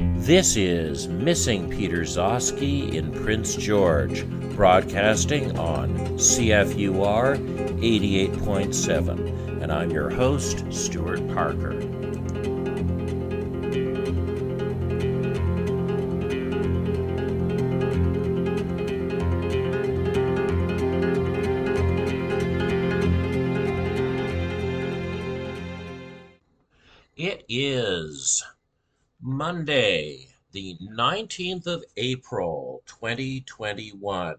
This is Missing Peter Gzowski in Prince George, broadcasting on CFUR 88.7. And I'm your host, Stuart Parker. 19th of April, 2021.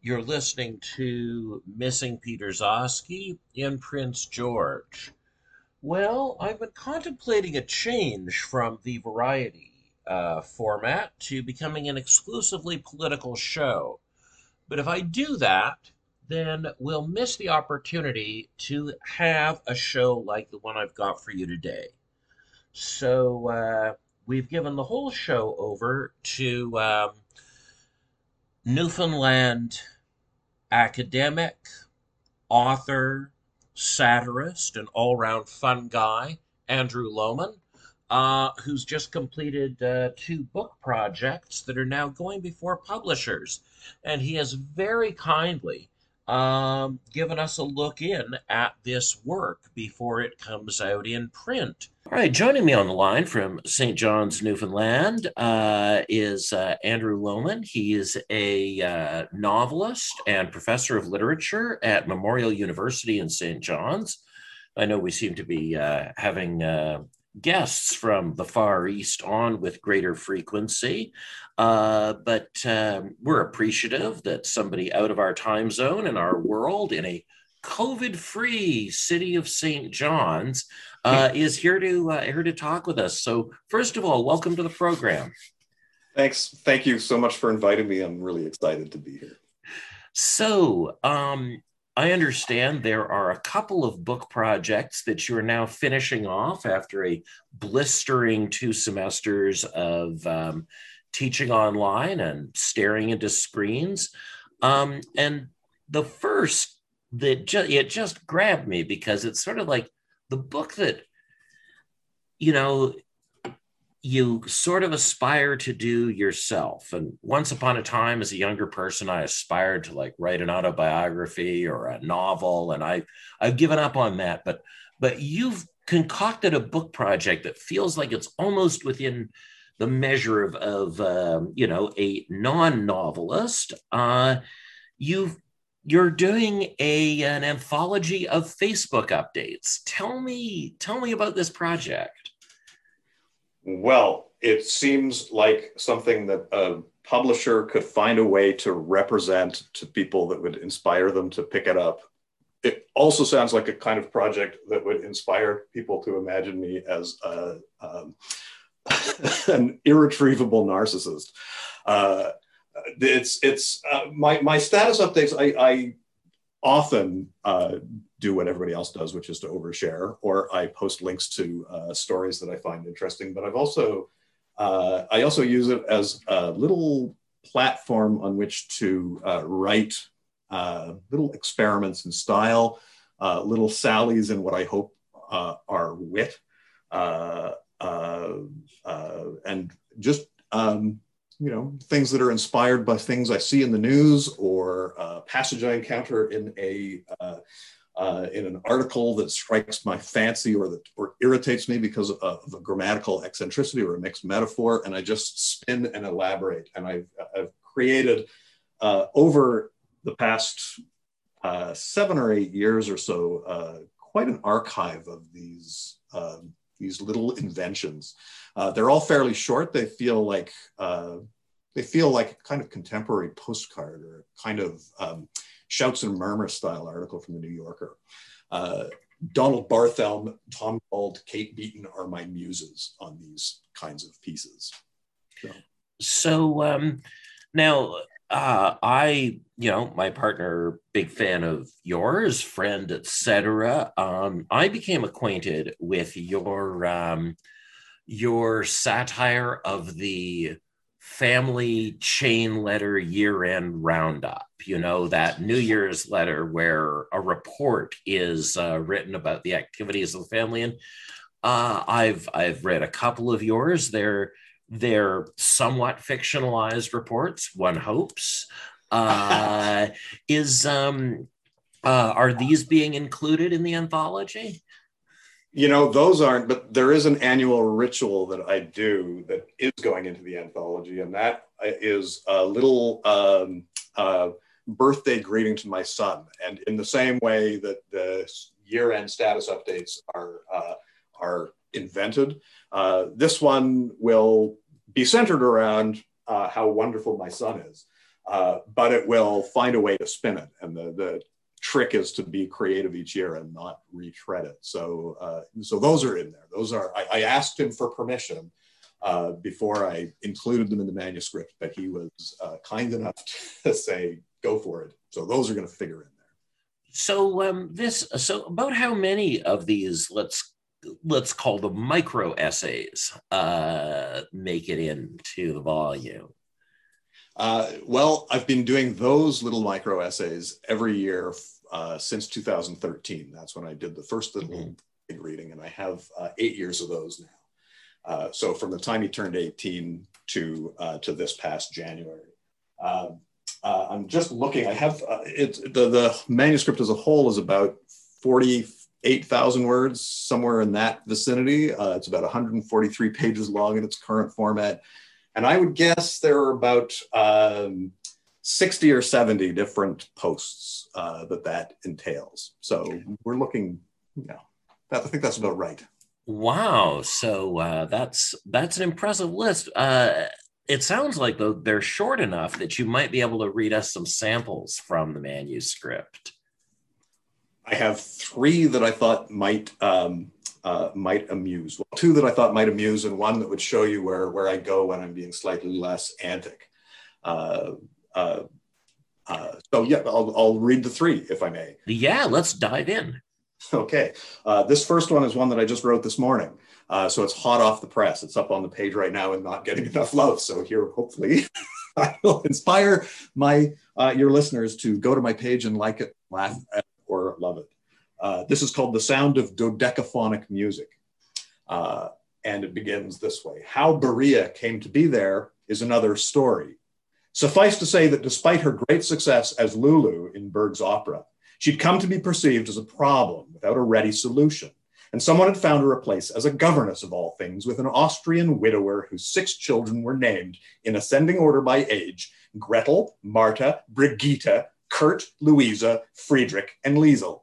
You're listening to Missing Peter Gzowski in Prince George. Well, I've been contemplating a change from the variety uh, format to becoming an exclusively political show. But if I do that, then we'll miss the opportunity to have a show like the one I've got for you today. So, uh, we've given the whole show over to um, Newfoundland academic, author, satirist, and all round fun guy, Andrew Lohman, uh, who's just completed uh, two book projects that are now going before publishers. And he has very kindly um, given us a look in at this work before it comes out in print. All right, joining me on the line from St. John's, Newfoundland, uh, is uh, Andrew Lohman. He is a uh, novelist and professor of literature at Memorial University in St. John's. I know we seem to be uh, having uh, guests from the Far East on with greater frequency. Uh, but um, we're appreciative that somebody out of our time zone and our world in a COVID free city of St. John's uh, is here to uh, here to talk with us. So, first of all, welcome to the program. Thanks. Thank you so much for inviting me. I'm really excited to be here. So, um, I understand there are a couple of book projects that you're now finishing off after a blistering two semesters of um, teaching online and staring into screens. Um, and the first that ju- it just grabbed me because it's sort of like the book that, you know, you sort of aspire to do yourself. And once upon a time, as a younger person, I aspired to like write an autobiography or a novel, and I I've given up on that. But but you've concocted a book project that feels like it's almost within the measure of of um, you know a non-novelist. Uh, you've you're doing a an anthology of Facebook updates. Tell me tell me about this project. Well, it seems like something that a publisher could find a way to represent to people that would inspire them to pick it up. It also sounds like a kind of project that would inspire people to imagine me as a, um, an irretrievable narcissist. Uh, it's it's uh, my my status updates. I, I often uh, do what everybody else does, which is to overshare, or I post links to uh, stories that I find interesting. But I've also uh, I also use it as a little platform on which to uh, write uh, little experiments in style, uh, little sallies in what I hope are wit, and just um, you know, things that are inspired by things I see in the news or a passage I encounter in a uh, in an article that strikes my fancy or that or irritates me because of, of, a grammatical eccentricity or a mixed metaphor, and I just spin and elaborate. And I've, I've created uh, over the past uh, seven or eight years or so uh, quite an archive of these um, these little inventions. Uh, they're all fairly short. They feel like they feel like a kind of contemporary postcard or kind of um, shouts and murmur style article from the New Yorker. Uh, Donald Barthelme, Tom Gauld, Kate Beaton are my muses on these kinds of pieces. So, so um, now uh, I, you know, my partner, big fan of yours, friend, etc. Um, I became acquainted with your um, your satire of the family chain letter year end roundup. You know, that New Year's letter where a report is uh, written about the activities of the family. And uh, I've, I've read a couple of yours. They're, they're somewhat fictionalized reports, one hopes. Uh, is um, uh, are these being included in the anthology? You know, those aren't, but there is an annual ritual that I do that is going into the anthology, and that is a little um, uh, birthday greeting to my son. And in the same way that the year-end status updates are uh, are invented, uh, this one will be centered around uh, how wonderful my son is. Uh, but it will find a way to spin it. And the, the trick is to be creative each year and not retread it. So, uh, so those are in there. Those are, I, I asked him for permission uh, before I included them in the manuscript, but he was uh, kind enough to say, go for it. So those are going to figure in there. So um, this, so about how many of these, let's let's call them micro essays, uh, make it into the volume? Uh, well, I've been doing those little micro essays every year uh, since 2013. That's when I did the first little mm-hmm. big reading, and I have uh, eight years of those now. Uh, so from the time he turned 18 to uh, to this past January. Um, uh, I'm just looking. I have it. The the manuscript as a whole is about 48,000 words, somewhere in that vicinity. it's about 143 pages long in its current format. And I would guess there are about um, 60 or 70 different posts uh, that that entails. So we're looking, you know, I think that's about right. Wow. So uh, that's that's an impressive list. Uh, it sounds like though they're short enough that you might be able to read us some samples from the manuscript. I have three that I thought might um, uh, might amuse. Well, two that I thought might amuse, and one that would show you where, where I go when I'm being slightly less antic. Uh, uh, uh so, yeah, I'll, I'll read the three if I may. Yeah, let's dive in. Okay. Uh, this first one is one that I just wrote this morning. Uh, so it's hot off the press. It's up on the page right now and not getting enough love. So here, hopefully, I will inspire my your listeners to go to my page and like it, laugh at, or love it. Uh, this is called The Sound of Dodecaphonic Music. Uh, and it begins this way How Berea came to be there is another story. Suffice to say that despite her great success as Lulu in Berg's opera, she'd come to be perceived as a problem without a ready solution. And someone had found her a place as a governess of all things with an Austrian widower whose six children were named in ascending order by age Gretel, Marta, Brigitte, Kurt, Louisa, Friedrich, and Liesel.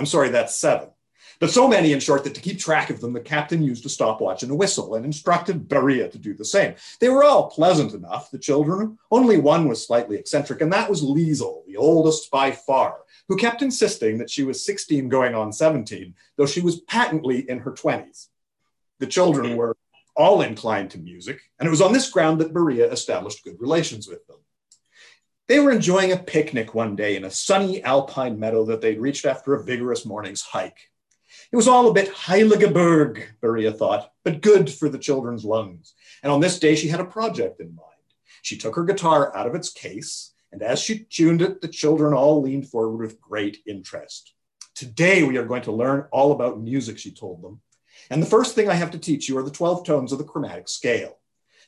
I'm sorry, that's seven. But so many, in short, that to keep track of them, the captain used a stopwatch and a whistle and instructed Berea to do the same. They were all pleasant enough, the children. Only one was slightly eccentric, and that was Liesel, the oldest by far, who kept insisting that she was 16 going on 17, though she was patently in her 20s. The children were all inclined to music, and it was on this ground that Berea established good relations with them. They were enjoying a picnic one day in a sunny alpine meadow that they'd reached after a vigorous morning's hike. It was all a bit Heiligeberg, Berea thought, but good for the children's lungs. And on this day, she had a project in mind. She took her guitar out of its case, and as she tuned it, the children all leaned forward with great interest. Today, we are going to learn all about music, she told them. And the first thing I have to teach you are the 12 tones of the chromatic scale.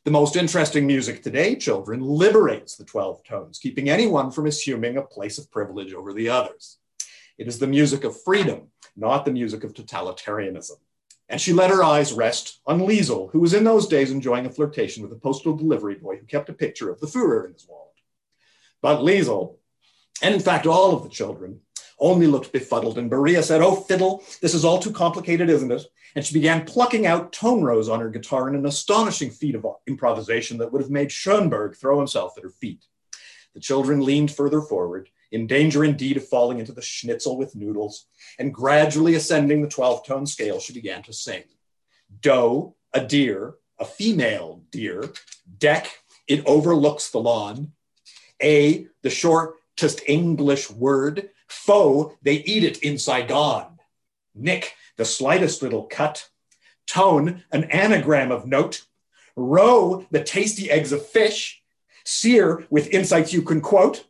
The most interesting music today, children, liberates the 12 tones, keeping anyone from assuming a place of privilege over the others. It is the music of freedom, not the music of totalitarianism. And she let her eyes rest on Liesel, who was in those days enjoying a flirtation with a postal delivery boy who kept a picture of the Fuhrer in his wallet. But Liesel, and in fact all of the children, only looked befuddled, and Berea said, Oh, fiddle, this is all too complicated, isn't it? And she began plucking out tone rows on her guitar in an astonishing feat of improvisation that would have made Schoenberg throw himself at her feet. The children leaned further forward, in danger indeed of falling into the schnitzel with noodles, and gradually ascending the 12 tone scale, she began to sing. Do, a deer, a female deer. Deck, it overlooks the lawn. A, the shortest English word. Foe, they eat it in Saigon. Nick, the slightest little cut. Tone, an anagram of note. Roe, the tasty eggs of fish. Sear, with insights you can quote.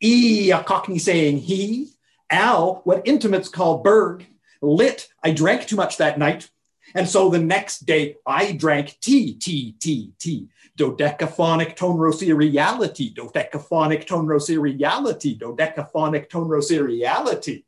E, a cockney saying he. Al, what intimates call Berg. Lit, I drank too much that night. And so the next day I drank tea, tea, tea, tea. Dodecaphonic tone reality, dodecaphonic tone reality, dodecaphonic tone reality.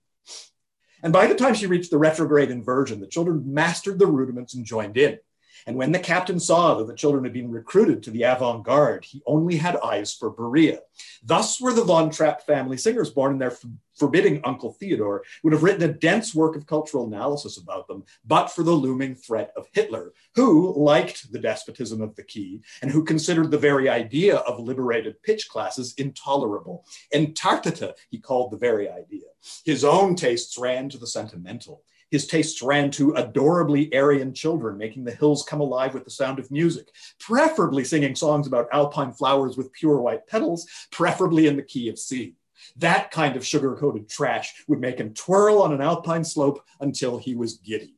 And by the time she reached the retrograde inversion, the children mastered the rudiments and joined in. And when the captain saw that the children had been recruited to the avant garde, he only had eyes for Berea. Thus were the Von Trapp family singers born and their forbidding Uncle Theodore, would have written a dense work of cultural analysis about them, but for the looming threat of Hitler, who liked the despotism of the key and who considered the very idea of liberated pitch classes intolerable. Entartete, he called the very idea. His own tastes ran to the sentimental. His tastes ran to adorably Aryan children, making the hills come alive with the sound of music, preferably singing songs about alpine flowers with pure white petals, preferably in the key of C. That kind of sugar coated trash would make him twirl on an alpine slope until he was giddy.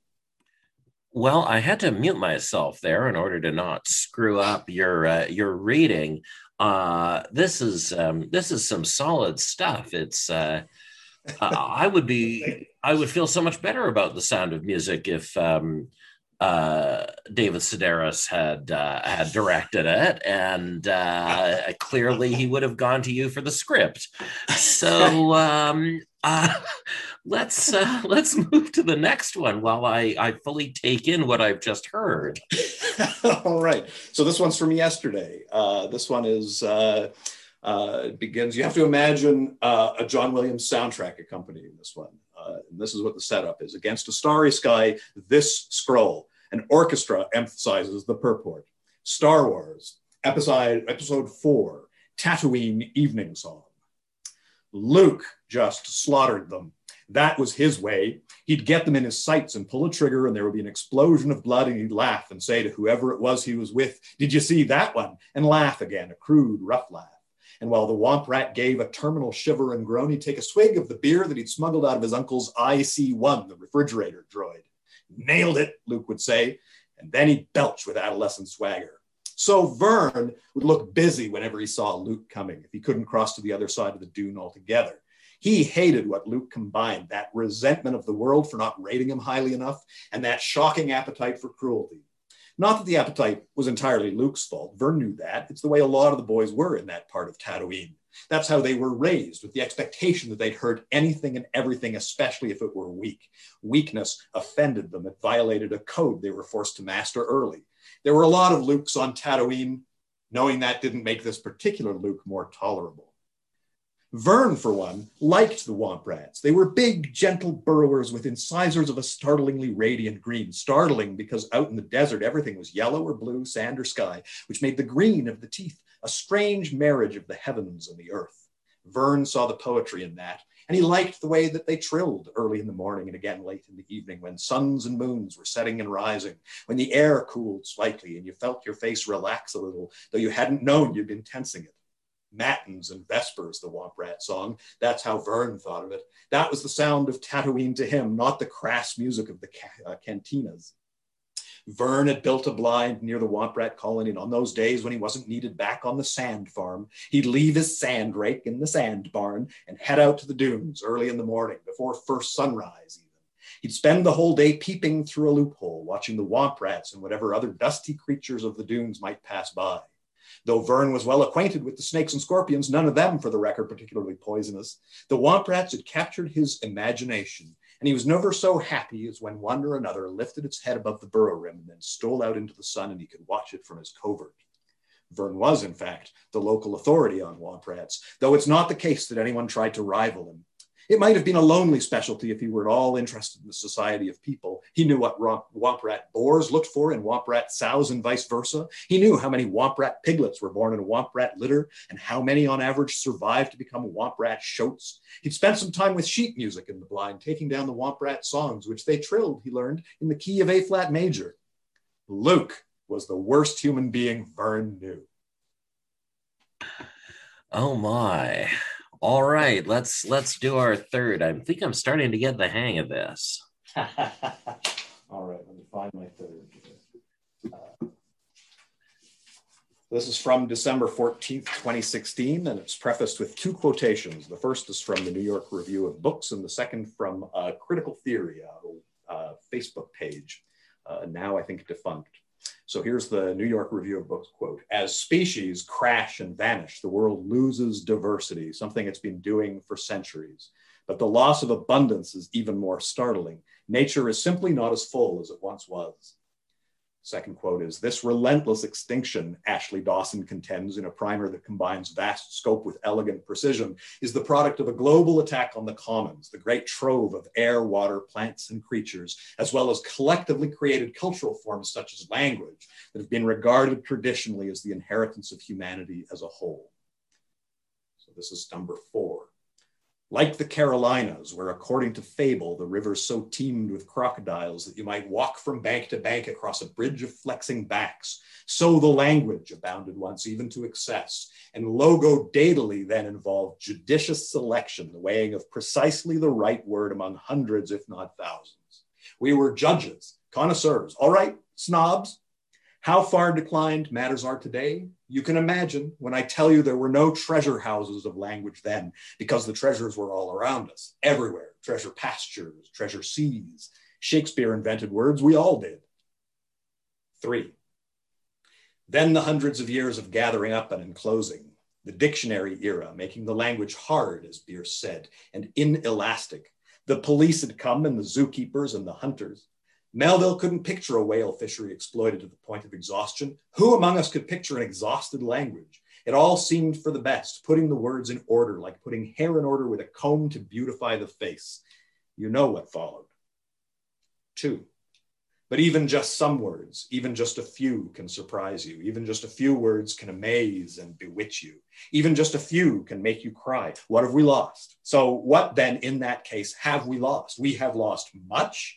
Well, I had to mute myself there in order to not screw up your uh, your reading. Uh, this is um, this is some solid stuff. It's uh, I would be I would feel so much better about the sound of music if um, uh, David Sedaris had uh, had directed it, and uh, clearly he would have gone to you for the script. So um, uh, let's uh, let's move to the next one while I I fully take in what I've just heard. All right. So this one's from yesterday. Uh, this one is. It begins. You have to imagine a John Williams soundtrack accompanying this one. Uh, this is what the setup is. Against a starry sky, this scroll. An orchestra emphasizes the purport. Star Wars, episode, episode four, Tatooine Evening Song. Luke just slaughtered them. That was his way. He'd get them in his sights and pull a trigger, and there would be an explosion of blood, and he'd laugh and say to whoever it was he was with, Did you see that one? And laugh again, a crude, rough laugh. And while the womp rat gave a terminal shiver and groan, he'd take a swig of the beer that he'd smuggled out of his uncle's IC1, the refrigerator droid. Nailed it, Luke would say, and then he'd belch with adolescent swagger. So Vern would look busy whenever he saw Luke coming, if he couldn't cross to the other side of the dune altogether. He hated what Luke combined that resentment of the world for not rating him highly enough and that shocking appetite for cruelty. Not that the appetite was entirely Luke's fault. Vern knew that. It's the way a lot of the boys were in that part of Tatooine. That's how they were raised, with the expectation that they'd hurt anything and everything, especially if it were weak. Weakness offended them. It violated a code they were forced to master early. There were a lot of Lukes on Tatooine. Knowing that didn't make this particular Luke more tolerable. Vern, for one, liked the Womp Rats. They were big, gentle burrowers with incisors of a startlingly radiant green. Startling because out in the desert, everything was yellow or blue, sand or sky, which made the green of the teeth a strange marriage of the heavens and the earth. Vern saw the poetry in that, and he liked the way that they trilled early in the morning and again late in the evening when suns and moons were setting and rising, when the air cooled slightly and you felt your face relax a little, though you hadn't known you'd been tensing it matins and vespers, the Womp Rat song. That's how Vern thought of it. That was the sound of Tatooine to him, not the crass music of the ca- uh, cantinas. Vern had built a blind near the Womp Rat colony, and on those days when he wasn't needed back on the sand farm, he'd leave his sand rake in the sand barn and head out to the dunes early in the morning before first sunrise, even. He'd spend the whole day peeping through a loophole, watching the Womp Rats and whatever other dusty creatures of the dunes might pass by. Though Verne was well acquainted with the snakes and scorpions, none of them, for the record, particularly poisonous, the Womp Rats had captured his imagination, and he was never so happy as when one or another lifted its head above the burrow rim and then stole out into the sun and he could watch it from his covert. Verne was, in fact, the local authority on Womp Rats, though it's not the case that anyone tried to rival him. It might have been a lonely specialty if he were at all interested in the society of people. He knew what womp rat boars looked for in womp rat sows and vice versa. He knew how many womp rat piglets were born in a womp rat litter and how many on average survived to become womp rat shoats. He'd spent some time with sheet music in the blind, taking down the womp rat songs, which they trilled, he learned, in the key of A flat major. Luke was the worst human being Vern knew. Oh my. All right, let's let's do our third. I think I'm starting to get the hang of this. All right, let me find my third. Uh, this is from December 14th, 2016, and it's prefaced with two quotations. The first is from the New York Review of Books, and the second from uh, Critical Theory, a uh, Facebook page. uh, now I think defunct. So here's the New York Review of Books quote As species crash and vanish, the world loses diversity, something it's been doing for centuries. But the loss of abundance is even more startling. Nature is simply not as full as it once was. Second quote is This relentless extinction, Ashley Dawson contends in a primer that combines vast scope with elegant precision, is the product of a global attack on the commons, the great trove of air, water, plants, and creatures, as well as collectively created cultural forms such as language that have been regarded traditionally as the inheritance of humanity as a whole. So this is number four. Like the Carolinas, where according to fable, the rivers so teemed with crocodiles that you might walk from bank to bank across a bridge of flexing backs, so the language abounded once even to excess, and logodately then involved judicious selection, the weighing of precisely the right word among hundreds, if not thousands. We were judges, connoisseurs, all right, snobs, how far declined matters are today, you can imagine when I tell you there were no treasure houses of language then, because the treasures were all around us, everywhere treasure pastures, treasure seas. Shakespeare invented words, we all did. Three. Then the hundreds of years of gathering up and enclosing, the dictionary era, making the language hard, as Bierce said, and inelastic. The police had come and the zookeepers and the hunters. Melville couldn't picture a whale fishery exploited to the point of exhaustion. Who among us could picture an exhausted language? It all seemed for the best, putting the words in order, like putting hair in order with a comb to beautify the face. You know what followed. Two. But even just some words, even just a few can surprise you. Even just a few words can amaze and bewitch you. Even just a few can make you cry. What have we lost? So, what then in that case have we lost? We have lost much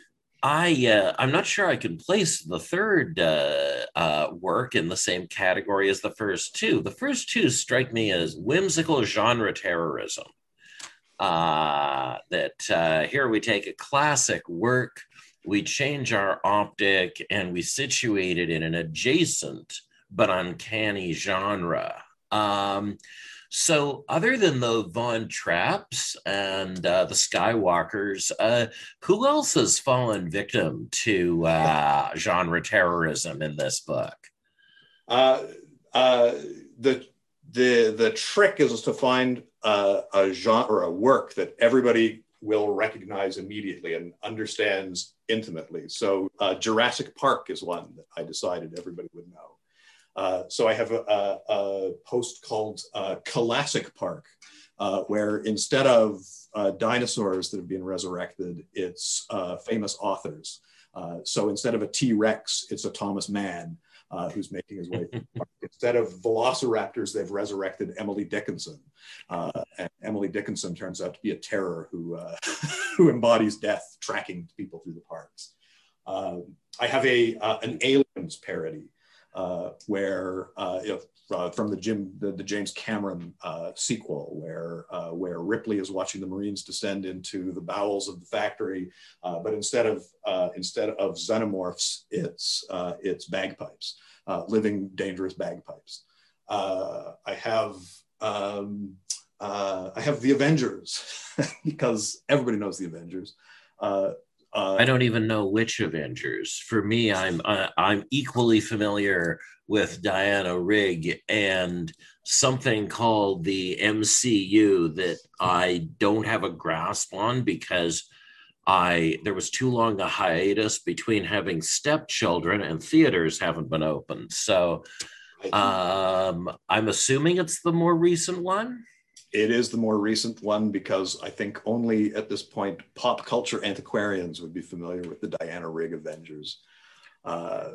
I uh, I'm not sure I can place the third uh, uh, work in the same category as the first two. The first two strike me as whimsical genre terrorism. Uh, that uh, here we take a classic work, we change our optic, and we situate it in an adjacent but uncanny genre. Um, so, other than the Von Trapps and uh, the Skywalkers, uh, who else has fallen victim to uh, genre terrorism in this book? Uh, uh, the the the trick is to find a, a genre a work that everybody will recognize immediately and understands intimately. So, uh, Jurassic Park is one that I decided everybody would know. Uh, so I have a, a, a post called uh, Classic Park, uh, where instead of uh, dinosaurs that have been resurrected, it's uh, famous authors. Uh, so instead of a T Rex, it's a Thomas Mann. who's making his way instead of velociraptors they've resurrected emily dickinson and emily dickinson turns out to be a terror who who embodies death tracking people through the parks i have a an aliens parody where uh, if, uh, from the Jim the, the James Cameron uh, sequel, where uh, where Ripley is watching the Marines descend into the bowels of the factory, uh, but instead of instead of xenomorphs, it's it's bagpipes, living dangerous bagpipes. I have. Um, I have the Avengers because everybody knows the Avengers. Uh, I don't even know which Avengers. For me, I'm uh, I'm equally familiar with Diana Rigg and something called the MCU that I don't have a grasp on because I there was too long a hiatus between having stepchildren and theaters haven't been open. So um, I'm assuming it's the more recent one it is the more recent one because I think only at this point pop culture antiquarians would be familiar with the Diana Rigg Avengers. Uh,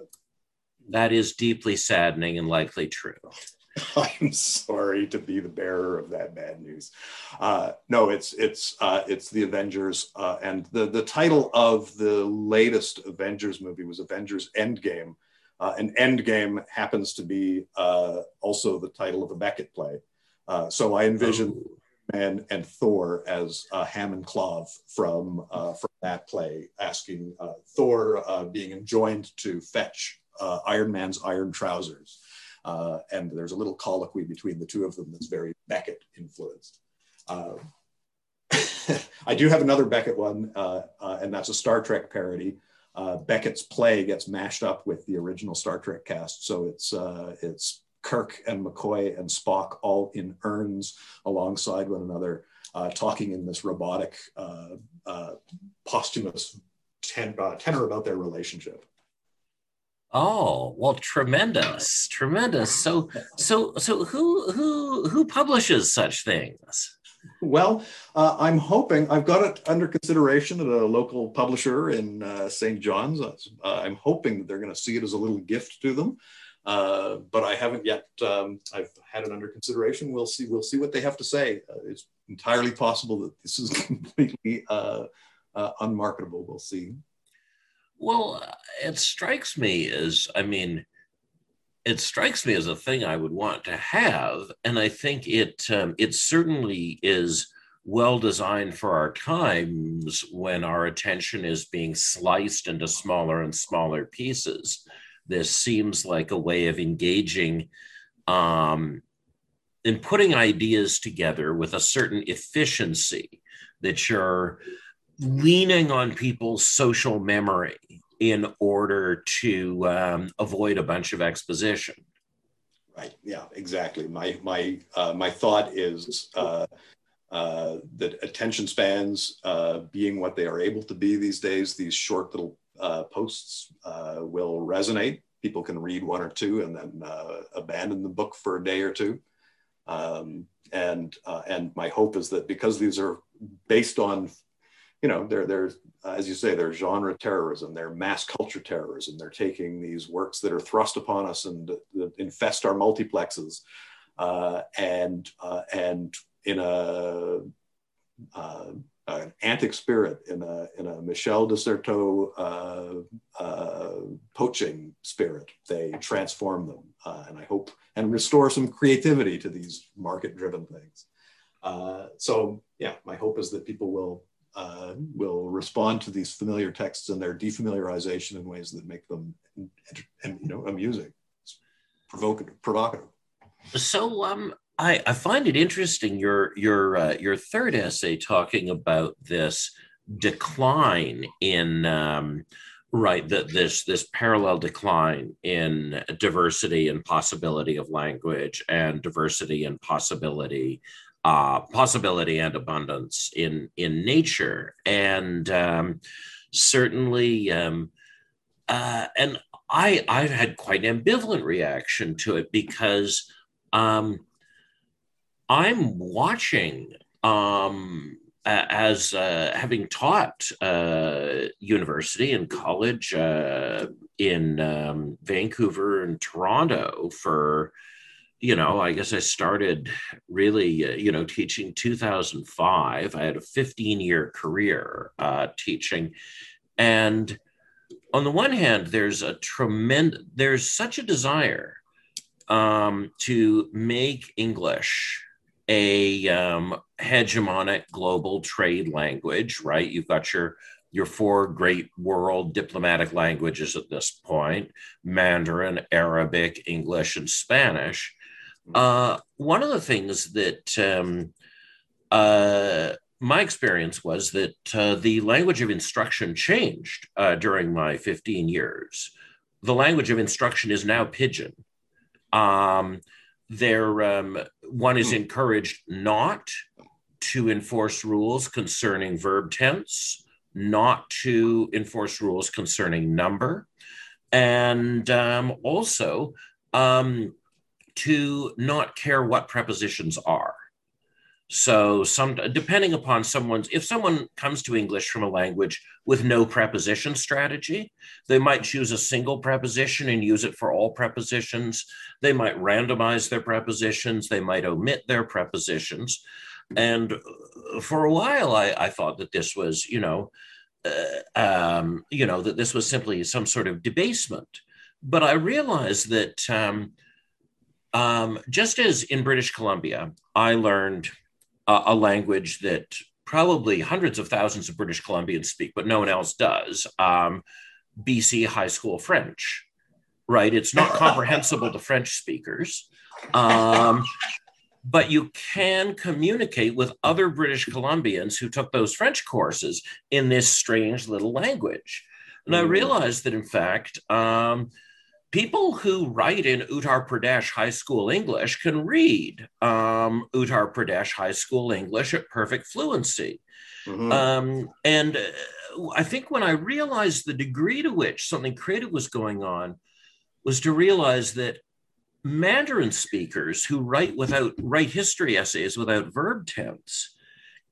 that is deeply saddening and likely true. I'm sorry to be the bearer of that bad news. Uh, no, it's it's uh, it's the Avengers, uh, and the the title of the latest Avengers movie was Avengers Endgame, Uh, and Endgame happens to be uh, also the title of a Beckett play. Uh, so I envision oh. Man and Thor as uh, Hamm and Clov from uh, from that play, asking uh, Thor being enjoined to fetch Iron Man's iron trousers. and there's a little colloquy between the two of them that's very Beckett influenced. I do have another Beckett one, and that's a Star Trek parody uh, Beckett's play gets mashed up with the original Star Trek cast. So it's uh, it's Kirk and McCoy and Spock all in urns alongside one another, uh, talking in this robotic, uh, uh, posthumous ten, uh, tenor about their relationship. Oh well, tremendous, tremendous. So, so, so, who, who, who publishes such things? Well, uh, I'm hoping I've got it under consideration at a local publisher in uh, St. John's. Uh, I'm hoping that they're going to see it as a little gift to them, uh, but I haven't yet. Um, I've had it under consideration. We'll see. We'll see what they have to say. Uh, it's entirely possible that this is completely uh, unmarketable. We'll see. Well, it strikes me as, I mean, it strikes me as a thing I would want to have, and I think it um, it certainly is well designed for our times when our attention is being sliced into smaller and smaller pieces. This seems like a way of engaging um, in putting ideas together with a certain efficiency that you're leaning on people's social memory in order to um, avoid a bunch of exposition. Right. Yeah. Exactly. My my uh, my thought is uh, uh, that attention spans, uh, being what they are able to be these days, these short little uh, posts uh, will resonate. People can read one or two and then uh, abandon the book for a day or two. Um, and and my hope is that because these are based on you know, they're, they're uh, as you say, they're genre terrorism, they're mass culture terrorism. They're taking these works that are thrust upon us and uh, infest our multiplexes, uh, and uh, and in a uh, an antic spirit, in a in a Michel de Certeau uh, poaching spirit, they transform them, and I hope and restore some creativity to these market-driven things. so yeah, my hope is that people will uh, will respond to these familiar texts and their defamiliarization in ways that make them and you know amusing, provocative, provocative. So um, I, I find it interesting your your uh, your third essay talking about this decline in um, right that this this parallel decline in diversity and possibility of language and diversity and possibility uh, possibility and abundance in in nature, and um, certainly, um, uh, and I I've had quite an ambivalent reaction to it because um, I'm watching um, as uh, having taught uh, university and college uh, in um, Vancouver and Toronto for you know, I guess I started really, uh, you know, teaching 2005. I had a 15 year career uh, teaching. And on the one hand, there's a tremendous, there's such a desire um, to make English a um, hegemonic global trade language, right? You've got your your four great world diplomatic languages at this point Mandarin, Arabic, English, and Spanish. Uh, one of the things that um, uh, my experience was that uh, the language of instruction changed uh, during my 15 years. The language of instruction is now pidgin. Um, there, um, one is hmm. encouraged not to enforce rules concerning verb tense, not to enforce rules concerning number, and um, also um, to not care what prepositions are. So some depending upon someone's if someone comes to English from a language with no preposition strategy, they might choose a single preposition and use it for all prepositions. They might randomize their prepositions, they might omit their prepositions. And uh, for a while I, I thought that this was, you know, uh, um, you know, that this was simply some sort of debasement but I realized that um, um, just as in British Columbia, I learned a, a language that probably hundreds of thousands of British Columbians speak, but no one else does. Um, BC high school French, right? It's not comprehensible to French speakers. Um, but you can communicate with other British Columbians who took those French courses in this strange little language. And I mm. realized that, in fact, um, people who write in Uttar Pradesh high school English can read um, Uttar Pradesh high school English at perfect fluency. Mm-hmm. Um, and uh, I think when I realized the degree to which something creative was going on was to realize that Mandarin speakers who write without write history essays without verb tense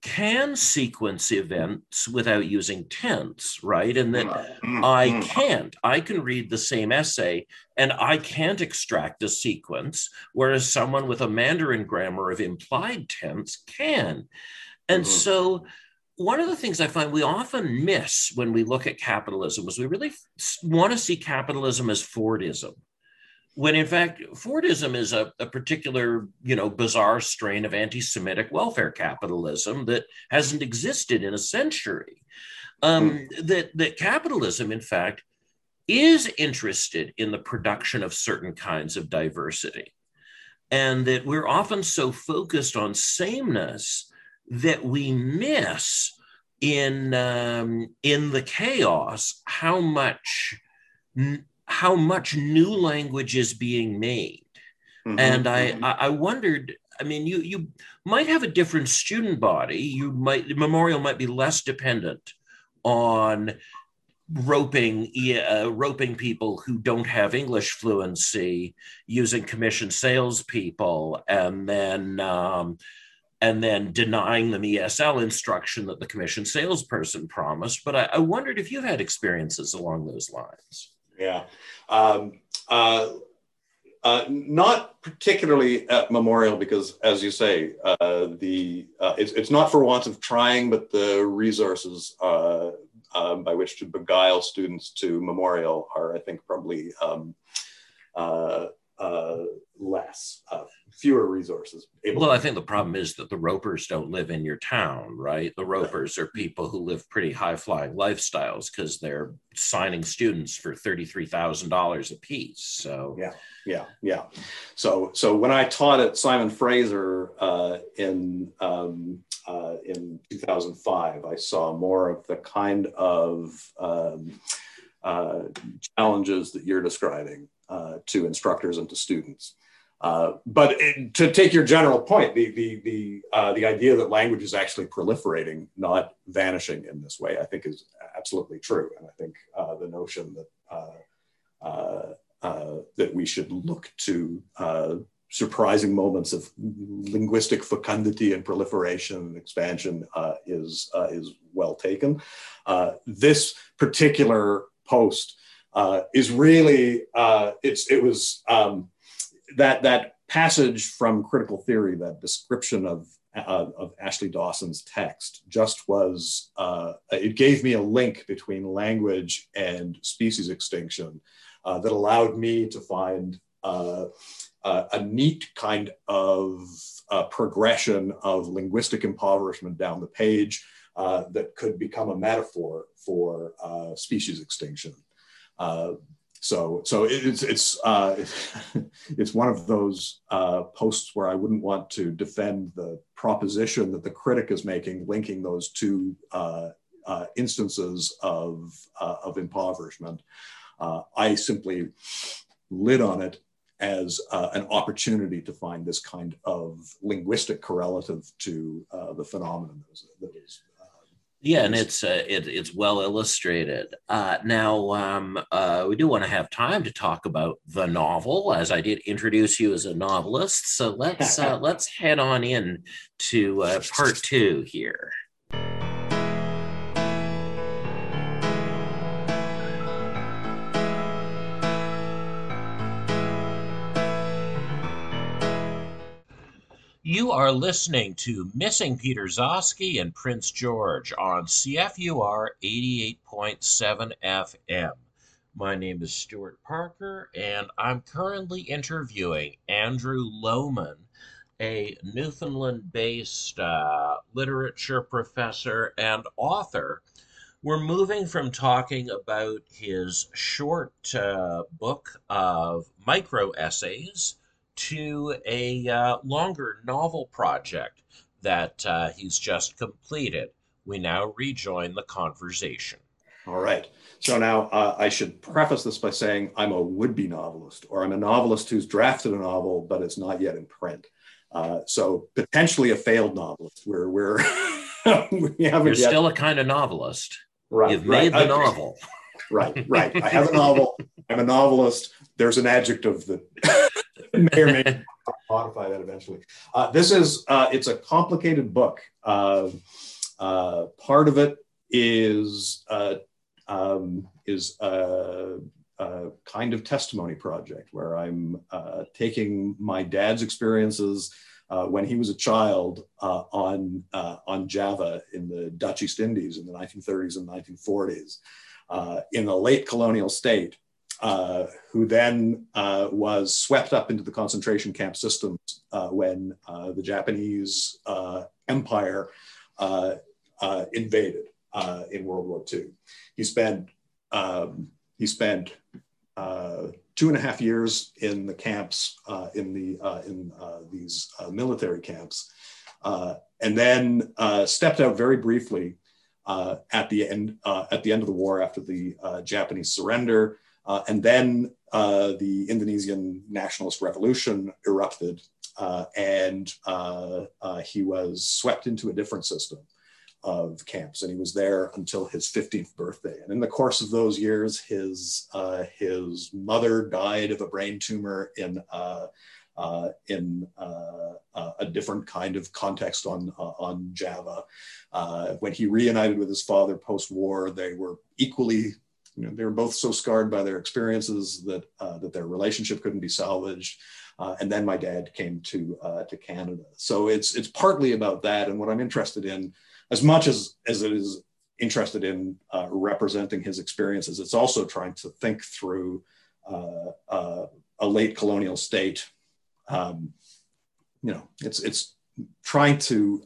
can sequence events without using tense, right? And that mm-hmm. I mm-hmm. can't. I can read the same essay and I can't extract a sequence, whereas someone with a Mandarin grammar of implied tense can. And mm-hmm. so one of the things I find we often miss when we look at capitalism is we really want to see capitalism as Fordism when in fact Fordism is a, a, particular, you know, bizarre strain of anti-Semitic welfare capitalism that hasn't existed in a century. Um, mm. That that capitalism, in fact, is interested in the production of certain kinds of diversity, and that we're often so focused on sameness that we miss in um, in the chaos how much how much new language is being made. Mm-hmm, and I, mm-hmm. I wondered, I mean, you you might have a different student body. You might Memorial might be less dependent on roping uh, roping people who don't have English fluency using commission salespeople, and then um, and then denying them ESL instruction that the commission salesperson promised. But I, I wondered if you've had experiences along those lines. Yeah. Um, uh, uh, not particularly at Memorial because, as you say, uh, the uh, it's, it's not for want of trying, but the resources uh, um, by which to beguile students to Memorial are, I think, probably um, uh, less uh, fewer resources. well, I think the problem is that the ropers don't live in your town, right? The ropers are people who live pretty high flying lifestyles because they're signing students for thirty-three thousand dollars a piece. So yeah, yeah, yeah. So so when I taught at Simon Fraser uh, in um, uh, in 2005, I saw more of the kind of um, uh, challenges that you're describing uh, to instructors and to students. Uh, but it, to take your general point, the the the uh, the idea that language is actually proliferating, not vanishing in this way, I think is absolutely true. And I think uh, the notion that uh, uh, that we should look to surprising moments of linguistic fecundity and proliferation and expansion is is well taken. this particular post is really it's it was. Um, that that passage from critical theory, that description of uh, of Ashley Dawson's text, just was uh, it gave me a link between language and species extinction uh, that allowed me to find uh, a neat kind of uh, progression of linguistic impoverishment down the page uh, that could become a metaphor for species extinction. So, so it's it's uh, it's one of those uh, posts where I wouldn't want to defend the proposition that the critic is making, linking those two uh, uh instances of uh, of impoverishment. Uh, I simply lit on it as an opportunity to find this kind of linguistic correlative to the phenomenon that is yeah, and it's uh, it, it's well illustrated. Uh, now, um, uh, we do want to have time to talk about the novel, as I did introduce you as a novelist. So let's uh, let's head on in to uh, part two here. You are listening to Missing Peter Gzowski and Prince George on CFUR 88.7 FM. My name is Stuart Parker, and I'm currently interviewing Andrew Lohman, a Newfoundland based uh, literature professor and author. We're moving from talking about his short uh, book of micro essays to a uh, longer novel project that uh, he's just completed. We now rejoin the conversation. All right. So now uh, I should preface this by saying I'm a would-be novelist, or I'm a novelist who's drafted a novel, but it's not yet in print. Uh, so potentially a failed novelist. Where we're we haven't You're yet. still a kind of novelist. Right. You've right. made the novel. Right. Right. I have a novel. I'm a novelist. There's an adjective that may or may modify that eventually. Uh, this is uh, it's a complicated book. Uh, uh part of it is uh, um, is a, a, kind of testimony project where I'm uh, taking my dad's experiences when he was a child on on Java in the Dutch East Indies in the 1930s and 1940s in a late colonial state uh, who then uh, was swept up into the concentration camp systems uh, when uh, the Japanese uh, empire uh, uh, invaded uh, in World War II. He spent um, he spent two and a half years in the camps in the in these military camps, and then stepped out very briefly at the end at the end of the war after the Japanese surrender. Uh, and then uh, the Indonesian nationalist revolution erupted, uh, and uh, uh, he was swept into a different system of camps, and he was there until his 15th birthday. And in the course of those years, his uh, his mother died of a brain tumor in. in a different kind of context on on Java, when he reunited with his father post-war, they were equally you know, they were both so scarred by their experiences that uh, that their relationship couldn't be salvaged. Uh, and then my dad came to uh, to Canada. So it's it's partly about that, and what I'm interested in, as much as as it is interested in uh, representing his experiences, it's also trying to think through uh, uh, a late colonial state. Um, you know, it's it's trying to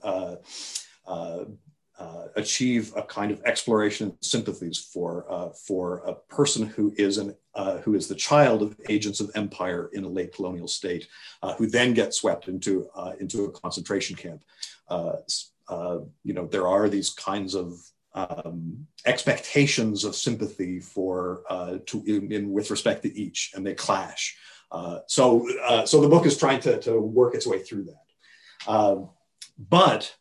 uh, achieve a kind of exploration and sympathies for uh, for a person who is an uh, who is the child of agents of empire in a late colonial state, uh, who then get swept into uh, into a concentration camp. You know, there are these kinds of um, expectations of sympathy for to in, in, with respect to each, and they clash. so so the book is trying to to work its way through that. but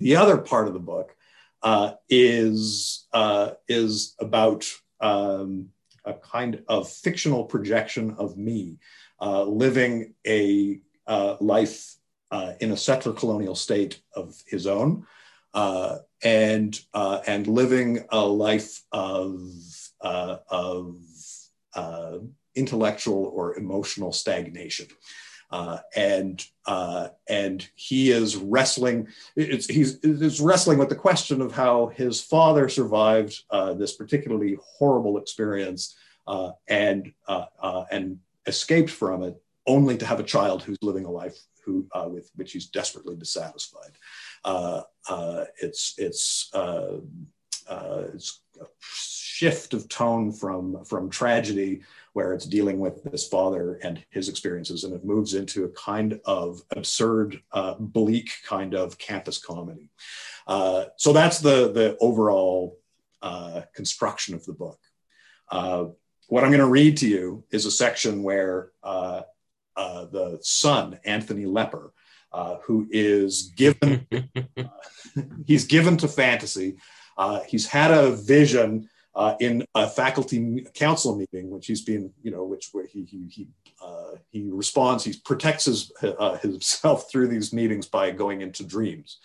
the other part of the book uh, is uh, is about um, a kind of fictional projection of me uh, living a uh, life uh, in a settler colonial state of his own, uh, and and living a life of of intellectual or emotional stagnation. Uh, and uh, and he is wrestling. It's, he's, he's wrestling with the question of how his father survived uh, this particularly horrible experience uh, and uh, uh, and escaped from it, only to have a child who's living a life who with which he's desperately dissatisfied. it's it's it's a shift of tone from from tragedy where it's dealing with this father and his experiences, and it moves into a kind of absurd, uh, bleak kind of campus comedy. Uh, so that's the the overall uh, construction of the book. Uh, what I'm going to read to you is a section where uh, uh, the son, Anthony Lepper, who is given he's given to fantasy. he's had a vision uh, in a faculty council meeting, which he's been, you know, which where he he he, uh, he responds, he protects his, uh, himself through these meetings by going into dreams,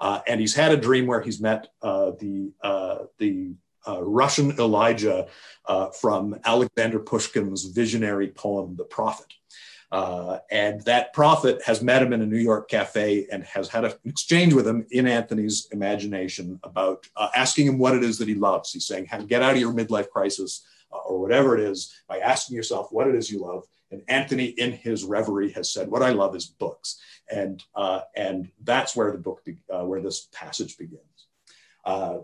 uh, and he's had a dream where he's met uh, the uh, the Russian Elijah from Alexander Pushkin's visionary poem, The Prophet. Uh, and that prophet has met him in a New York cafe and has had an exchange with him in Anthony's imagination about uh, asking him what it is that he loves. He's saying, Get out of your midlife crisis. uh, or whatever it is by asking yourself what it is you love. And Anthony, in his reverie, has said, "What I love is books," and uh, and that's where the book, be- uh, where this passage begins. Uh,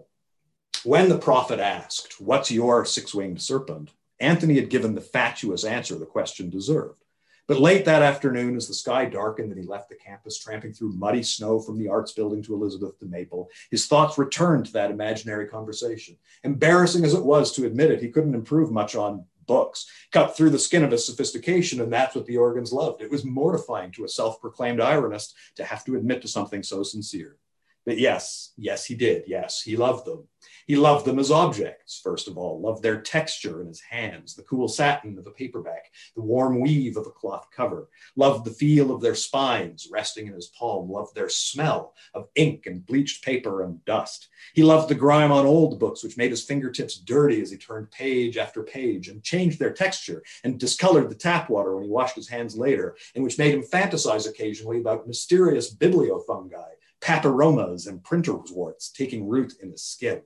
when the prophet asked, "What's your six-winged serpent?" Anthony had given the fatuous answer the question deserved. But late that afternoon, as the sky darkened and he left the campus, tramping through muddy snow from the arts building to Elizabeth to Maple, his thoughts returned to that imaginary conversation. Embarrassing as it was to admit it, he couldn't improve much on books, cut through the skin of his sophistication, and that's what the organs loved. It was mortifying to a self proclaimed ironist to have to admit to something so sincere. But yes, yes, he did. Yes, he loved them. He loved them as objects, first of all, loved their texture in his hands, the cool satin of a paperback, the warm weave of a cloth cover, loved the feel of their spines resting in his palm, loved their smell of ink and bleached paper and dust. He loved the grime on old books, which made his fingertips dirty as he turned page after page and changed their texture and discolored the tap water when he washed his hands later, and which made him fantasize occasionally about mysterious bibliofungi, papillomas, and printer's warts taking root in his skin.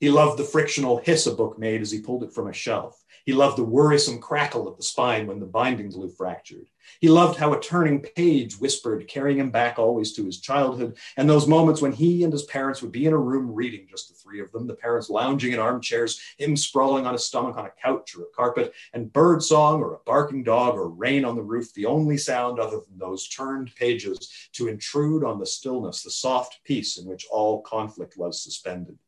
He loved the frictional hiss a book made as he pulled it from a shelf. He loved the worrisome crackle of the spine when the binding glue fractured. He loved how a turning page whispered, carrying him back always to his childhood, and those moments when he and his parents would be in a room reading, just the three of them, the parents lounging in armchairs, him sprawling on his stomach on a couch or a carpet, and bird song or a barking dog or rain on the roof, the only sound other than those turned pages to intrude on the stillness, the soft peace in which all conflict was suspended.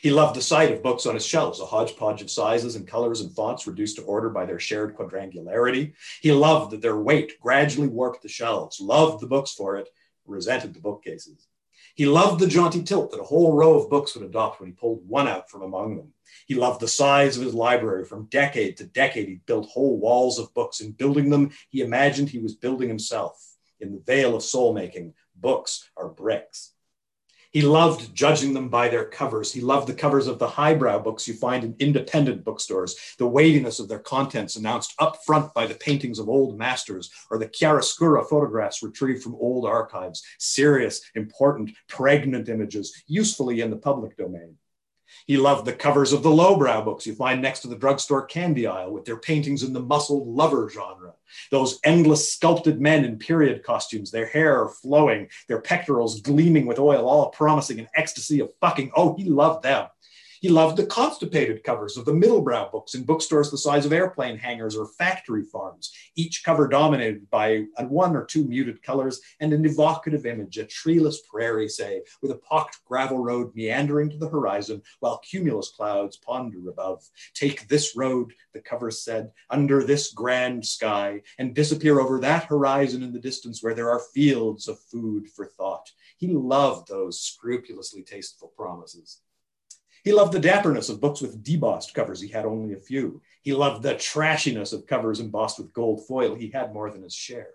He loved the sight of books on his shelves, a hodgepodge of sizes and colors and fonts reduced to order by their shared quadrangularity. He loved that their weight gradually warped the shelves, loved the books for it, resented the bookcases. He loved the jaunty tilt that a whole row of books would adopt when he pulled one out from among them. He loved the size of his library. From decade to decade, he built whole walls of books. In building them, he imagined he was building himself. In the veil of soul making, books are bricks. He loved judging them by their covers. He loved the covers of the highbrow books you find in independent bookstores, the weightiness of their contents announced up front by the paintings of old masters or the chiaroscuro photographs retrieved from old archives, serious, important, pregnant images, usefully in the public domain. He loved the covers of the lowbrow books you find next to the drugstore candy aisle with their paintings in the muscled lover genre. Those endless sculpted men in period costumes, their hair flowing, their pectorals gleaming with oil, all promising an ecstasy of fucking. Oh, he loved them. He loved the constipated covers of the middlebrow books in bookstores the size of airplane hangars or factory farms, each cover dominated by one or two muted colors and an evocative image, a treeless prairie, say, with a pocked gravel road meandering to the horizon while cumulus clouds ponder above. Take this road, the cover said, under this grand sky, and disappear over that horizon in the distance where there are fields of food for thought. He loved those scrupulously tasteful promises. He loved the dapperness of books with debossed covers. He had only a few. He loved the trashiness of covers embossed with gold foil. He had more than his share.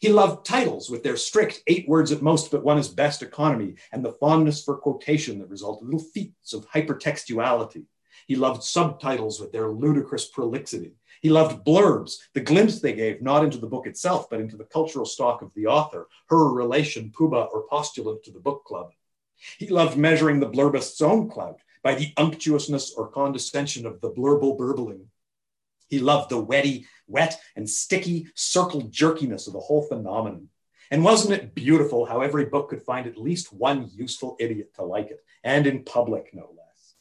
He loved titles with their strict eight words at most, but one is best economy, and the fondness for quotation that resulted, in little feats of hypertextuality. He loved subtitles with their ludicrous prolixity. He loved blurbs, the glimpse they gave not into the book itself, but into the cultural stock of the author, her relation, Puba, or postulant to the book club. He loved measuring the blurbist's own clout by the unctuousness or condescension of the blurble burbling. He loved the wetty, wet and sticky circle jerkiness of the whole phenomenon. And wasn't it beautiful how every book could find at least one useful idiot to like it, and in public, no less?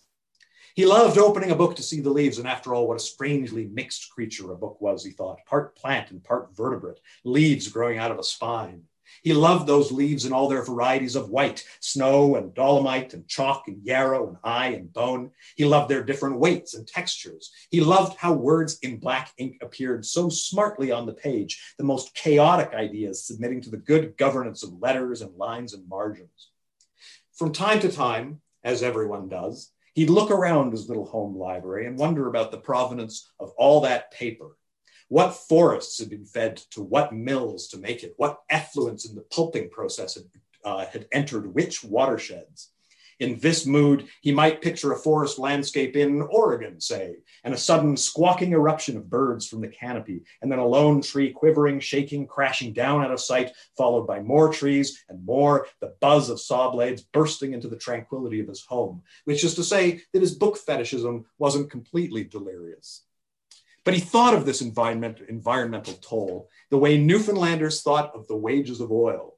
He loved opening a book to see the leaves, and after all, what a strangely mixed creature a book was, he thought part plant and part vertebrate, leaves growing out of a spine. He loved those leaves in all their varieties of white, snow and dolomite and chalk and yarrow and eye and bone. He loved their different weights and textures. He loved how words in black ink appeared so smartly on the page, the most chaotic ideas submitting to the good governance of letters and lines and margins. From time to time, as everyone does, he'd look around his little home library and wonder about the provenance of all that paper what forests had been fed to what mills to make it? What effluents in the pulping process had, uh, had entered which watersheds? In this mood, he might picture a forest landscape in Oregon, say, and a sudden squawking eruption of birds from the canopy, and then a lone tree quivering, shaking, crashing down out of sight, followed by more trees and more, the buzz of saw blades bursting into the tranquility of his home, which is to say that his book fetishism wasn't completely delirious. But he thought of this environment, environmental toll the way Newfoundlanders thought of the wages of oil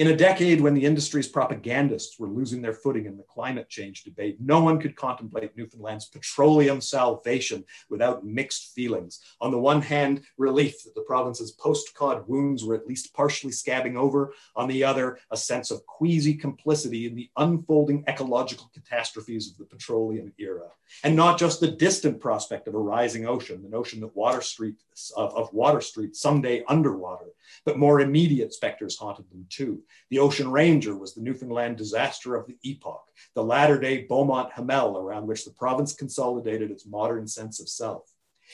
in a decade when the industry's propagandists were losing their footing in the climate change debate, no one could contemplate Newfoundland's petroleum salvation without mixed feelings. On the one hand, relief that the province's post-cod wounds were at least partially scabbing over. On the other, a sense of queasy complicity in the unfolding ecological catastrophes of the petroleum era. And not just the distant prospect of a rising ocean, the notion that Water Street, of, of Water Street someday underwater, but more immediate specters haunted them too. The Ocean Ranger was the Newfoundland disaster of the epoch, the latter day Beaumont Hamel around which the province consolidated its modern sense of self.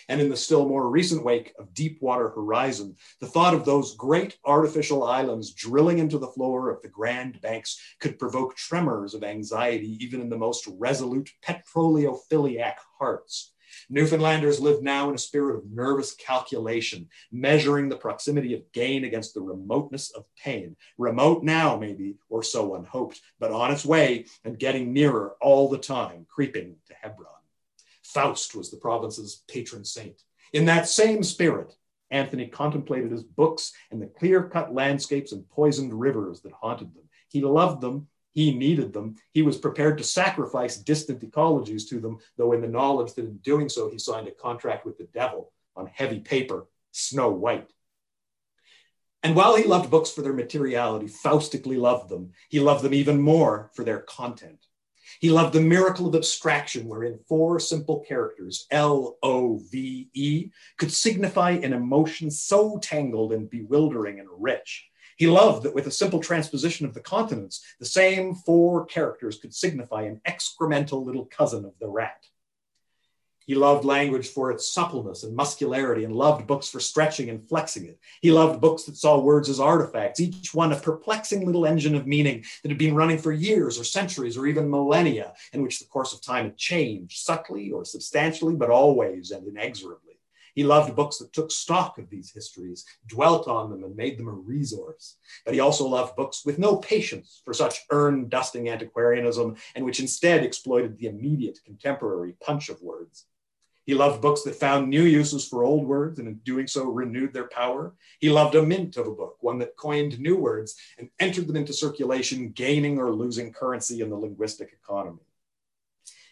And in the still more recent wake of Deepwater Horizon, the thought of those great artificial islands drilling into the floor of the Grand Banks could provoke tremors of anxiety even in the most resolute petroleophiliac hearts. Newfoundlanders live now in a spirit of nervous calculation, measuring the proximity of gain against the remoteness of pain. Remote now, maybe, or so one hoped, but on its way and getting nearer all the time, creeping to Hebron. Faust was the province's patron saint. In that same spirit, Anthony contemplated his books and the clear cut landscapes and poisoned rivers that haunted them. He loved them he needed them. He was prepared to sacrifice distant ecologies to them, though in the knowledge that in doing so, he signed a contract with the devil on heavy paper, snow white. And while he loved books for their materiality, faustically loved them, he loved them even more for their content. He loved the miracle of abstraction, wherein four simple characters, L O V E, could signify an emotion so tangled and bewildering and rich he loved that with a simple transposition of the continents, the same four characters could signify an excremental little cousin of the rat. He loved language for its suppleness and muscularity and loved books for stretching and flexing it. He loved books that saw words as artifacts, each one a perplexing little engine of meaning that had been running for years or centuries or even millennia, in which the course of time had changed subtly or substantially, but always and inexorably. He loved books that took stock of these histories, dwelt on them, and made them a resource. But he also loved books with no patience for such urn dusting antiquarianism, and which instead exploited the immediate contemporary punch of words. He loved books that found new uses for old words and in doing so renewed their power. He loved a mint of a book, one that coined new words and entered them into circulation, gaining or losing currency in the linguistic economy.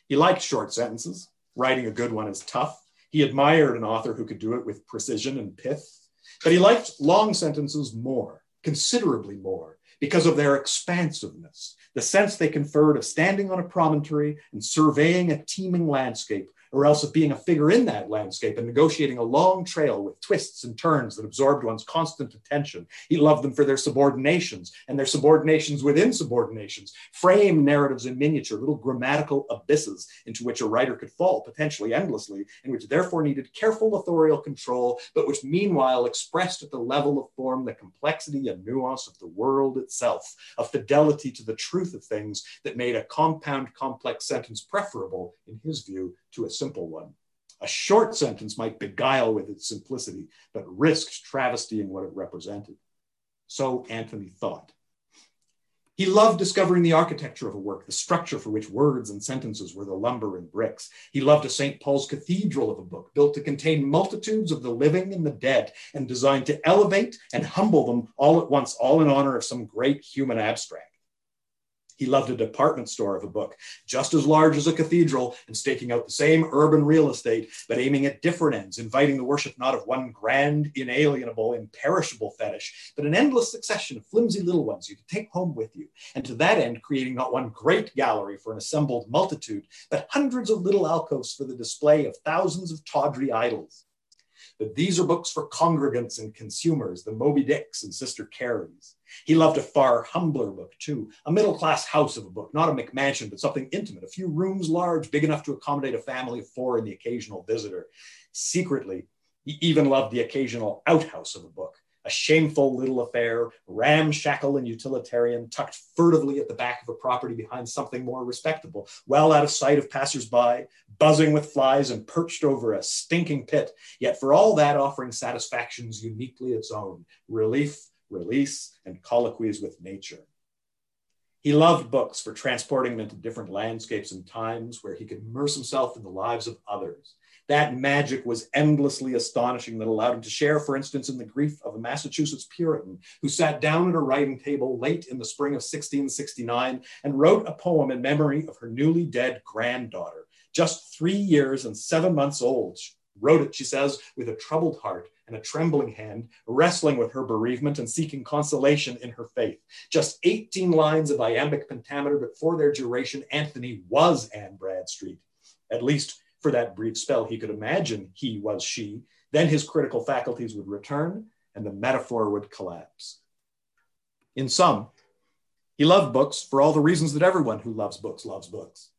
He liked short sentences. Writing a good one is tough. He admired an author who could do it with precision and pith, but he liked long sentences more, considerably more, because of their expansiveness, the sense they conferred of standing on a promontory and surveying a teeming landscape or else of being a figure in that landscape and negotiating a long trail with twists and turns that absorbed one's constant attention. He loved them for their subordinations and their subordinations within subordinations, frame narratives in miniature, little grammatical abysses into which a writer could fall potentially endlessly, and which therefore needed careful authorial control, but which meanwhile expressed at the level of form the complexity and nuance of the world itself, a fidelity to the truth of things that made a compound, complex sentence preferable, in his view, to a simple one. A short sentence might beguile with its simplicity, but risked travestying what it represented. So Anthony thought. He loved discovering the architecture of a work, the structure for which words and sentences were the lumber and bricks. He loved a St. Paul's Cathedral of a book built to contain multitudes of the living and the dead and designed to elevate and humble them all at once, all in honor of some great human abstract. He loved a department store of a book, just as large as a cathedral, and staking out the same urban real estate, but aiming at different ends, inviting the worship not of one grand, inalienable, imperishable fetish, but an endless succession of flimsy little ones you could take home with you, and to that end creating not one great gallery for an assembled multitude, but hundreds of little alcoves for the display of thousands of tawdry idols. But these are books for congregants and consumers, the Moby Dicks and Sister Carries. He loved a far humbler book too, a middle class house of a book, not a McMansion, but something intimate, a few rooms large, big enough to accommodate a family of four and the occasional visitor. Secretly, he even loved the occasional outhouse of a book, a shameful little affair, ramshackle and utilitarian, tucked furtively at the back of a property behind something more respectable, well out of sight of passersby, buzzing with flies and perched over a stinking pit, yet for all that offering satisfactions uniquely its own, relief, release, and colloquies with nature. He loved books for transporting him into different landscapes and times where he could immerse himself in the lives of others. That magic was endlessly astonishing that allowed him to share, for instance, in the grief of a Massachusetts Puritan who sat down at a writing table late in the spring of 1669 and wrote a poem in memory of her newly dead granddaughter, just three years and seven months old. Wrote it, she says, with a troubled heart and a trembling hand, wrestling with her bereavement and seeking consolation in her faith. Just 18 lines of iambic pentameter, but for their duration, Anthony was Anne Bradstreet. At least for that brief spell, he could imagine he was she. Then his critical faculties would return and the metaphor would collapse. In sum, he loved books for all the reasons that everyone who loves books loves books.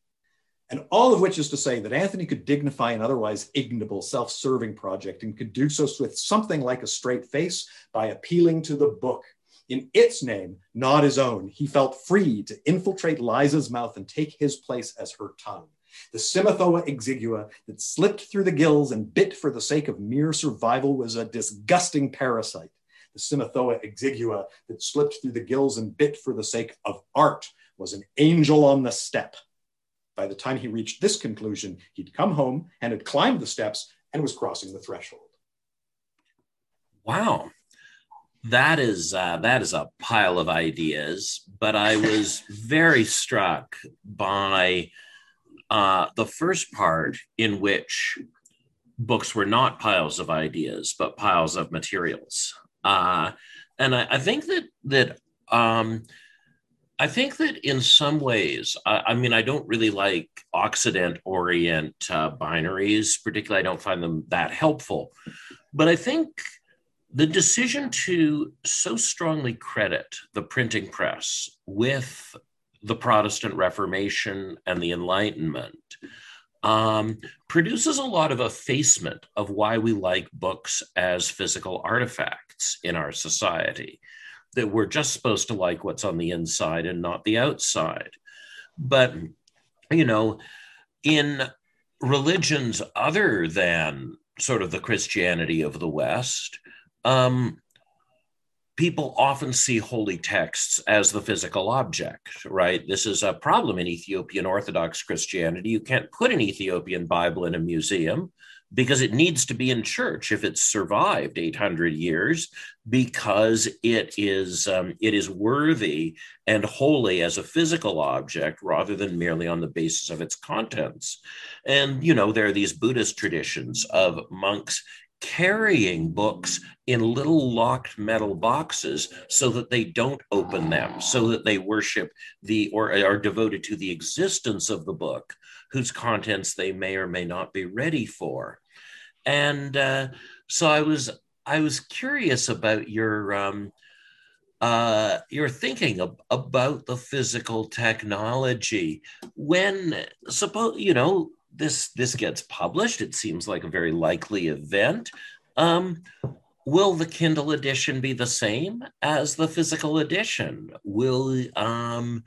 And all of which is to say that Anthony could dignify an otherwise ignoble, self serving project and could do so with something like a straight face by appealing to the book. In its name, not his own, he felt free to infiltrate Liza's mouth and take his place as her tongue. The Cymothoa exigua that slipped through the gills and bit for the sake of mere survival was a disgusting parasite. The Cymothoa exigua that slipped through the gills and bit for the sake of art was an angel on the step. By the time he reached this conclusion, he'd come home and had climbed the steps and was crossing the threshold. Wow. That is uh, that is a pile of ideas, but I was very struck by uh, the first part in which books were not piles of ideas but piles of materials, uh, and I, I, think that that um, I think that in some ways, I, I, mean, I don't really like Occident Orient uh, binaries, particularly, I don't find them that helpful. But I think the decision to so strongly credit the printing press with the Protestant Reformation and the Enlightenment um, produces a lot of effacement of why we like books as physical artifacts in our society that we're just supposed to like what's on the inside and not the outside. But, you know, in religions other than sort of the Christianity of the West, um, people often see holy texts as the physical object, right? This is a problem in Ethiopian Orthodox Christianity. You can't put an Ethiopian Bible in a museum because it needs to be in church if it's survived 800 years because it is um, it is worthy and holy as a physical object rather than merely on the basis of its contents and you know there are these buddhist traditions of monks carrying books in little locked metal boxes so that they don't open them so that they worship the or are devoted to the existence of the book whose contents they may or may not be ready for. And uh, so I was I was curious about your um, uh, your thinking of, about the physical technology when suppose you know this this gets published. It seems like a very likely event. Um, will the Kindle edition be the same as the physical edition? Will um,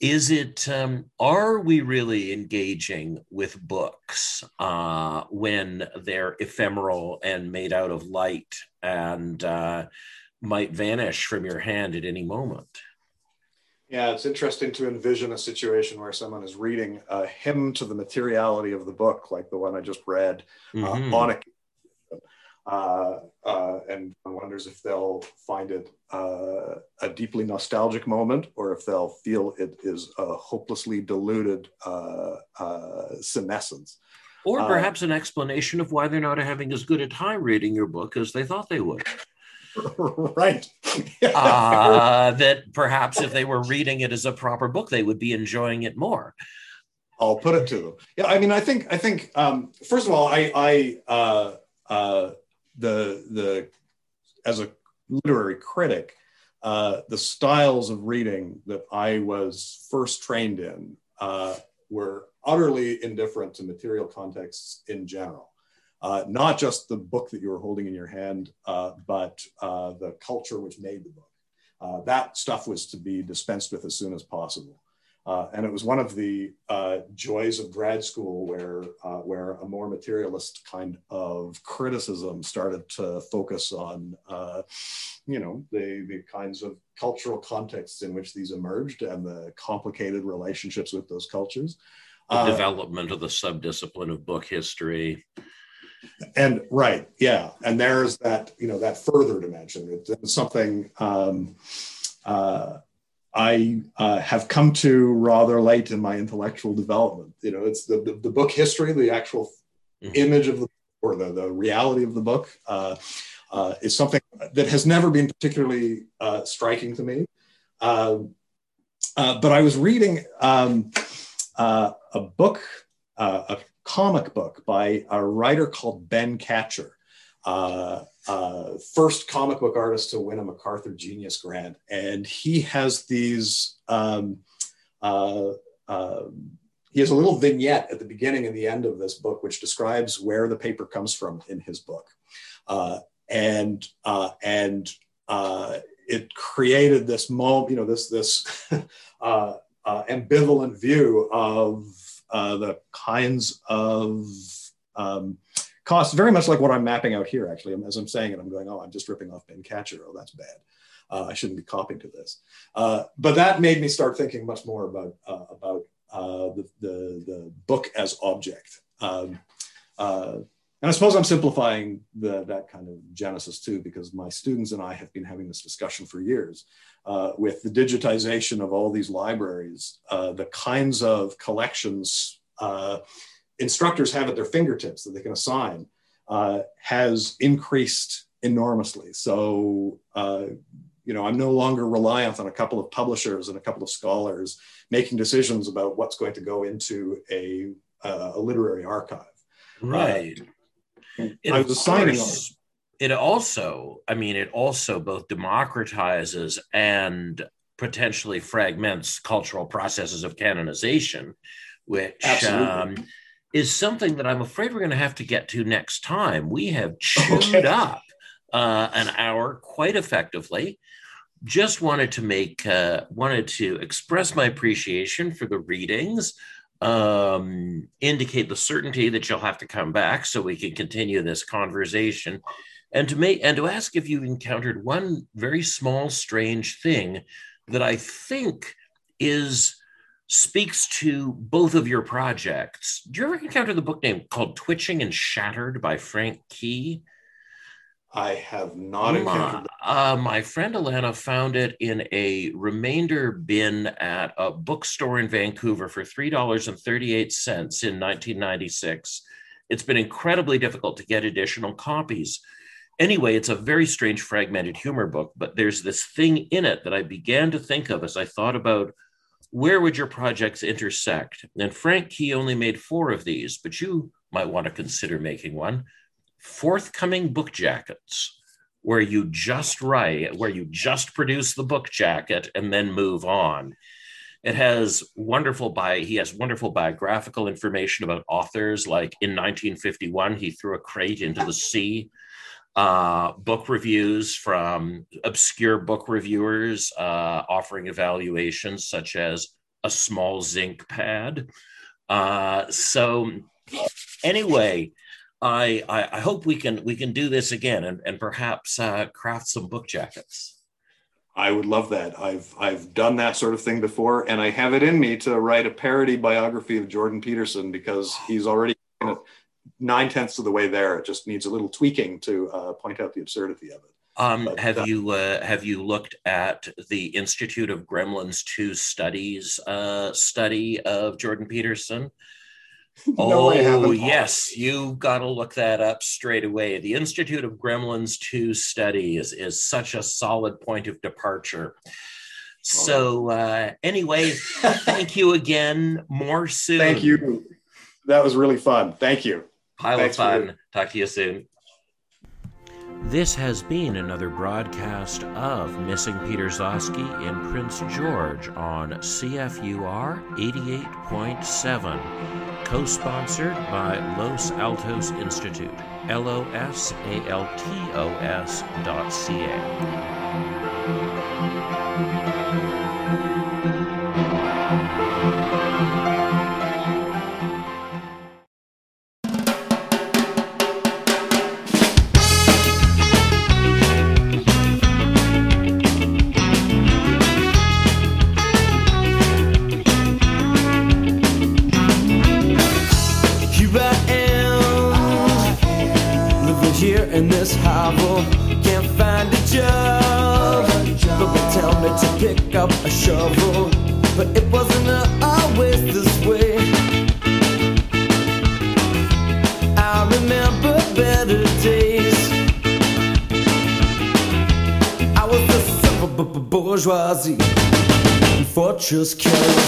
is it um, are we really engaging with books uh, when they're ephemeral and made out of light and uh, might vanish from your hand at any moment yeah it's interesting to envision a situation where someone is reading a hymn to the materiality of the book like the one i just read uh, mm-hmm. on a uh, uh, and wonders if they'll find it uh, a deeply nostalgic moment or if they'll feel it is a hopelessly diluted uh, uh, senescence. Or uh, perhaps an explanation of why they're not having as good a time reading your book as they thought they would. right. that perhaps if they were reading it as a proper book, they would be enjoying it more. I'll put it to them. Yeah, I mean, I think, I think, um, first of all, I, I, the the as a literary critic, uh, the styles of reading that I was first trained in uh, were utterly indifferent to material contexts in general. uh, not just the book that you were holding in your hand, uh, but uh, the culture which made the book. Uh, that stuff was to be dispensed with as soon as possible. Uh, and it was one of the uh, joys of grad school where, uh, where a more materialist kind of criticism started to focus on, uh, you know, the, the kinds of cultural contexts in which these emerged and the complicated relationships with those cultures. The uh, development of the subdiscipline of book history. And right, yeah. And there's that, you know, that further dimension. It's something um, uh, I uh, have come to rather late in my intellectual development. You know, it's the, the, the book history, the actual mm-hmm. image of the or the, the reality of the book uh, uh, is something that has never been particularly uh, striking to me. Um, uh, but I was reading um, uh, a book, a comic book by a writer called Ben Katchor uh, uh, first comic book artist to win a MacArthur Genius Grant. And he has these, um, uh, uh, he has a little vignette at the beginning and the end of this book, which describes where the paper comes from in his book. Uh, and uh, and it created this moment, you know, this, this ambivalent view of the kinds of um, costs very much like what I'm mapping out here, actually. As I'm saying it, I'm going, oh, I'm just ripping off Ben Katchor. Oh, that's bad. Uh, I shouldn't be copying to this. Uh, but that made me start thinking much more about, uh, about uh, the, the, the, book as object. Um, uh, and I suppose I'm simplifying the, that kind of genesis too, because my students and I have been having this discussion for years. Uh, with the digitization of all these libraries, the kinds of collections instructors have at their fingertips that they can assign uh, has increased enormously. So, uh, you know, I'm no longer reliant on a couple of publishers and a couple of scholars making decisions about what's going to go into a, uh, a literary archive. Right. I was assigning. It also, I mean, it also both democratizes and potentially fragments cultural processes of canonization, which um, is something that I'm afraid we're going to have to get to next time. We have chewed okay. up uh, an hour quite effectively. Just wanted to make, uh, wanted to express my appreciation for the readings, um, indicate the certainty that you'll have to come back so we can continue this conversation, and to make and to ask if you've encountered one very small, strange thing that I think is speaks to both of your projects. Do you ever encounter the book name called Twitching and Shattered by Frank Key? I have not encountered my, uh, my friend Alana found it in a remainder bin at a bookstore in Vancouver for $3.38 in 1996. It's been incredibly difficult to get additional copies. Anyway, it's a very strange fragmented humor book, but there's this thing in it that I began to think of as I thought about where would your projects intersect? And Frank Key only made four of these, but you might want to consider making one. Forthcoming book jackets, where you just write, where you just produce the book jacket and then move on. It has wonderful bi he has wonderful biographical information about authors. Like in 1951, he threw a crate into the sea uh, book reviews from obscure book reviewers uh, offering evaluations such as a small zinc pad. Uh, so anyway, I, I, I hope we can we can do this again and, and perhaps uh, craft some book jackets. I would love that. I've I've done that sort of thing before, and I have it in me to write a parody biography of Jordan Peterson because he's already nine tenths of the way there. It just needs a little tweaking to uh, point out the absurdity of it. Um, but, have uh, you uh, have you looked at the Institute of Gremlins Two Studies uh, study of Jordan Peterson? no, oh yes, you got to look that up straight away. The Institute of Gremlins Two study is is such a solid point of departure. So uh, anyway, thank you again. More soon. Thank you. That was really fun. Thank you. Pile Thanks of fun. Talk to you soon. This has been another broadcast of Missing Peter Gzowski in Prince George on CFUR 88.7. co sponsored by Los Altos Institute, L O S A L T O S dot C A. And fortress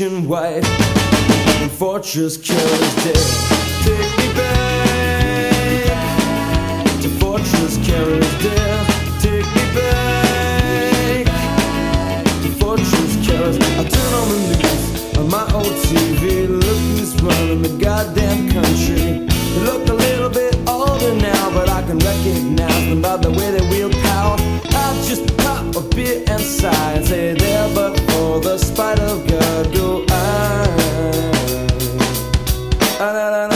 and rich and Fortress Killers dead. Take me back to Fortress Killers dead. Take me back to Fortress Killers. I turn on the news on my old TV. Look who's running the goddamn country. They look a little bit older now, but I can recognize them by the way they wield power. I'll just pop a beer and sigh and say there, but for the spite of God, go on. Ah, na, na, na,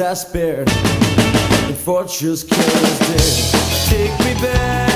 I spared? And fortune's carries dead. Take me back